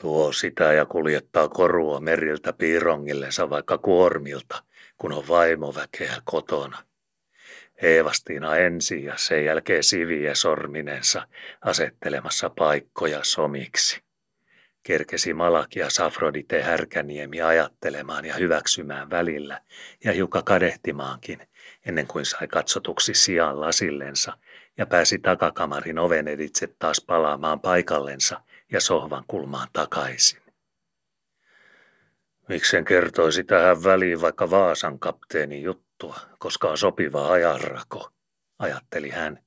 [SPEAKER 2] Tuo sitä ja kuljettaa korua meriltä piirongillensa vaikka kuormilta, kun on vaimoväkeä kotona – Eevastiina ensin ja sen jälkeen siviä sorminensa asettelemassa paikkoja somiksi. Kerkesi Malakia Safrodite Härkäniemi ajattelemaan ja hyväksymään välillä ja hiukan kadehtimaankin, ennen kuin sai katsotuksi sijaan lasillensa ja pääsi takakamarin oven editse taas palaamaan paikallensa ja sohvan kulmaan takaisin. Miksen kertoisi tähän väliin vaikka Vaasan kapteeni juttua, koska on sopiva ajanrako, ajatteli hän,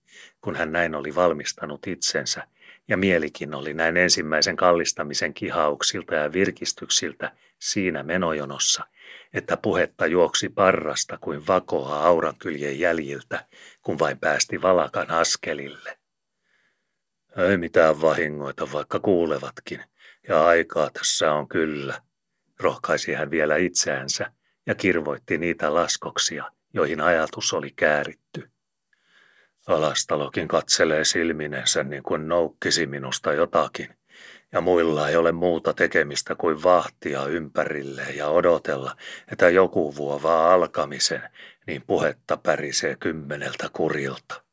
[SPEAKER 2] kun hän näin oli valmistanut itsensä, ja mielikin oli näin ensimmäisen kallistamisen kihauksilta ja virkistyksiltä siinä menojonossa, että puhetta juoksi parrasta kuin vakoa aurankyljen jäljiltä, kun vain päästi valakan askelille. Ei mitään vahingoita, vaikka kuulevatkin, ja aikaa tässä on kyllä, rohkaisi hän vielä itseänsä ja kirvoitti niitä laskoksia, joihin ajatus oli kääritty. Alastalokin katselee silminensä niin kuin noukkisi minusta jotakin, ja muilla ei ole muuta tekemistä kuin vahtia ympärille ja odotella, että joku vuovaa alkamisen, niin puhetta pärisee kymmeneltä kurilta.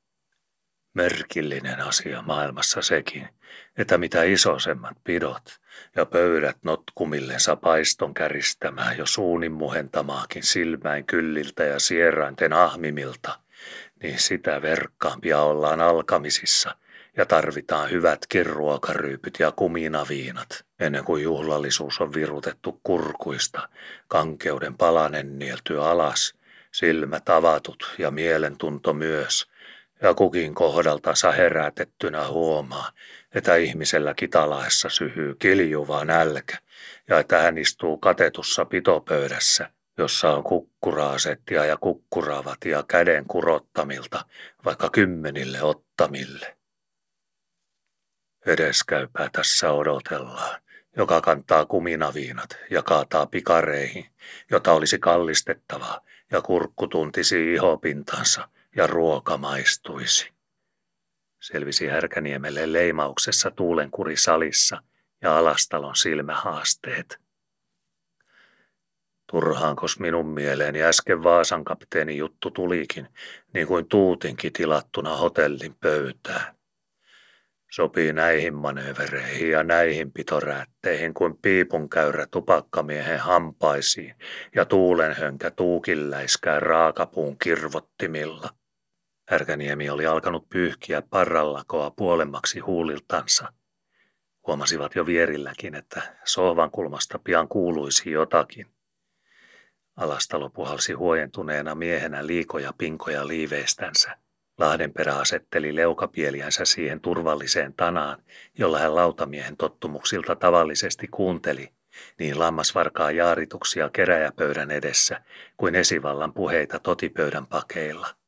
[SPEAKER 2] Merkillinen asia maailmassa sekin, että mitä isosemmat pidot ja pöydät notkumillensa paiston käristämään jo suunin muhentamaakin silmäin kylliltä ja sierainten ahmimilta, niin sitä verkkaampia ollaan alkamisissa ja tarvitaan hyvätkin ruokaryypyt ja kuminaviinat, ennen kuin juhlallisuus on virutettu kurkuista, kankeuden palanen nielty alas, silmät avatut ja mielentunto myös, ja kukin kohdaltansa herätettynä huomaa, että ihmisellä kitalaessa syhyy kiljuva nälkä ja että hän istuu katetussa pitopöydässä, jossa on kukkuraasettia ja kukkuravatia käden kurottamilta, vaikka kymmenille ottamille. Edeskäypää tässä odotellaan, joka kantaa kuminaviinat ja kaataa pikareihin, jota olisi kallistettavaa ja kurkku tuntisi ihopintansa ja ruoka maistuisi. Selvisi Härkäniemelle leimauksessa tuulenkuri salissa ja alastalon silmähaasteet. Turhaankos minun mieleeni äsken Vaasan kapteeni juttu tulikin, niin kuin tuutinkin tilattuna hotellin pöytään. Sopii näihin manövereihin ja näihin pitoräätteihin kuin piipunkäyrä tupakkamiehen hampaisiin ja tuulenhönkä tuukilläiskää raakapuun kirvottimilla. Härkäniemi oli alkanut pyyhkiä parrallakoa puolemmaksi huuliltansa. Huomasivat jo vierilläkin, että sohvan kulmasta pian kuuluisi jotakin. Alastalo puhalsi huojentuneena miehenä liikoja pinkoja liiveistänsä. Lahdenperä asetteli leukapieliänsä siihen turvalliseen tanaan, jolla hän lautamiehen tottumuksilta tavallisesti kuunteli, niin lammasvarkaa jaarituksia keräjäpöydän edessä kuin esivallan puheita totipöydän pakeilla.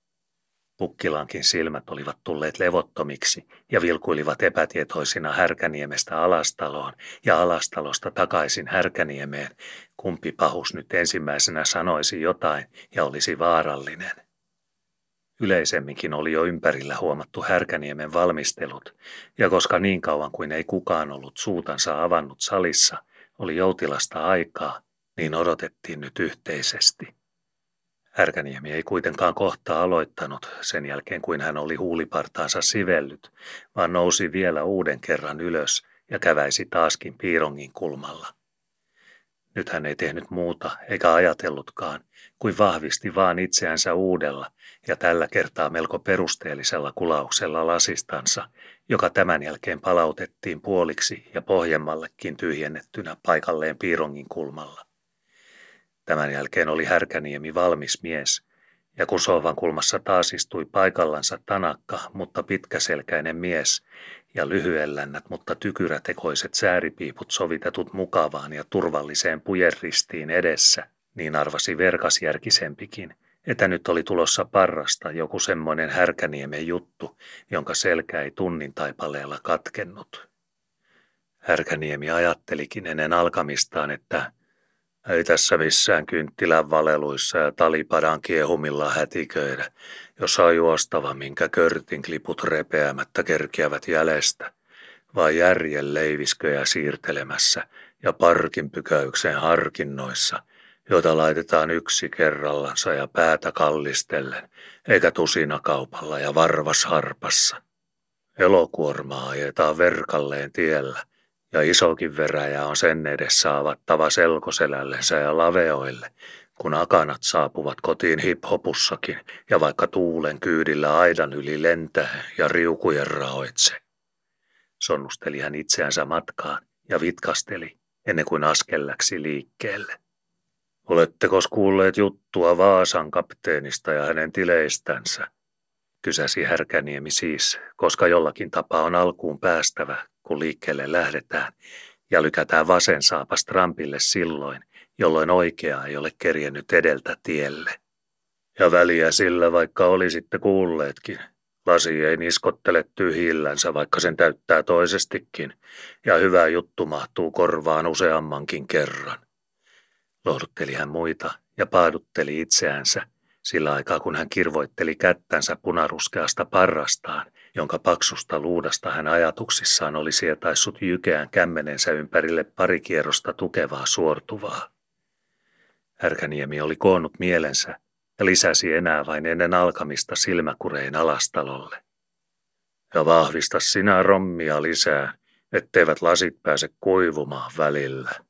[SPEAKER 2] Pukkilankin silmät olivat tulleet levottomiksi ja vilkuilivat epätietoisina Härkäniemestä Alastaloon ja Alastalosta takaisin Härkäniemeen, kumpi pahus nyt ensimmäisenä sanoisi jotain ja olisi vaarallinen. Yleisemminkin oli jo ympärillä huomattu Härkäniemen valmistelut, ja koska niin kauan kuin ei kukaan ollut suutansa avannut salissa, oli joutilasta aikaa, niin odotettiin nyt yhteisesti. Härkäniemi ei kuitenkaan kohta aloittanut sen jälkeen, kuin hän oli huulipartaansa sivellyt, vaan nousi vielä uuden kerran ylös ja käväisi taaskin piirongin kulmalla. Nyt hän ei tehnyt muuta eikä ajatellutkaan, kuin vahvisti vaan itseänsä uudella ja tällä kertaa melko perusteellisella kulauksella lasistansa, joka tämän jälkeen palautettiin puoliksi ja pohjemmallekin tyhjennettynä paikalleen piirongin kulmalla. Tämän jälkeen oli Härkäniemi valmis mies, ja kun sohvan kulmassa taas istui paikallansa tanakka, mutta pitkäselkäinen mies, ja lyhyellännät, mutta tykyrätekoiset sääripiiput sovitetut mukavaan ja turvalliseen pujerristiin edessä, niin arvasi verkasjärkisempikin, että nyt oli tulossa parrasta joku semmoinen härkäniemen juttu, jonka selkä ei tunnin taipaleella katkennut. Härkäniemi ajattelikin ennen alkamistaan, että ei tässä missään kynttilän valeluissa ja talipadan kiehumilla hätiköidä, jos on juostava, minkä körtin kliput repeämättä kerkiävät jäljestä, vai järjen leivisköjä siirtelemässä ja parkin pykäyksen harkinnoissa, joita laitetaan yksi kerrallansa ja päätä kallistellen, eikä tusina kaupalla ja varvas harpassa. Elokuormaa ajetaan verkalleen tiellä – ja isokin veräjä on sen edessä avattava selkoselällensä ja laveoille, kun akanat saapuvat kotiin hiphopussakin ja vaikka tuulen kyydillä aidan yli lentää ja riukujen raoitse. Sonnusteli hän itseänsä matkaan ja vitkasteli ennen kuin askelläksi liikkeelle. Oletteko kuulleet juttua Vaasan kapteenista ja hänen tileistänsä? Kysäsi Härkäniemi siis, koska jollakin tapaa on alkuun päästävä, kun liikkeelle lähdetään, ja lykätään vasen saapas trampille silloin, jolloin oikea ei ole kerjennyt edeltä tielle. Ja väliä sillä, vaikka olisitte kuulleetkin. Lasi ei niskottele tyhjillänsä, vaikka sen täyttää toisestikin, ja hyvä juttu mahtuu korvaan useammankin kerran. Lohdutteli hän muita ja paadutteli itseänsä, sillä aikaa kun hän kirvoitteli kättänsä punaruskeasta parrastaan, jonka paksusta luudasta hän ajatuksissaan oli sietaissut jykeään kämmenensä ympärille pari kierrosta tukevaa suortuvaa. Härkäniemi oli koonnut mielensä ja lisäsi enää vain ennen alkamista silmäkurein alastalolle. Ja vahvista sinä rommia lisää, etteivät lasit pääse kuivumaan välillä.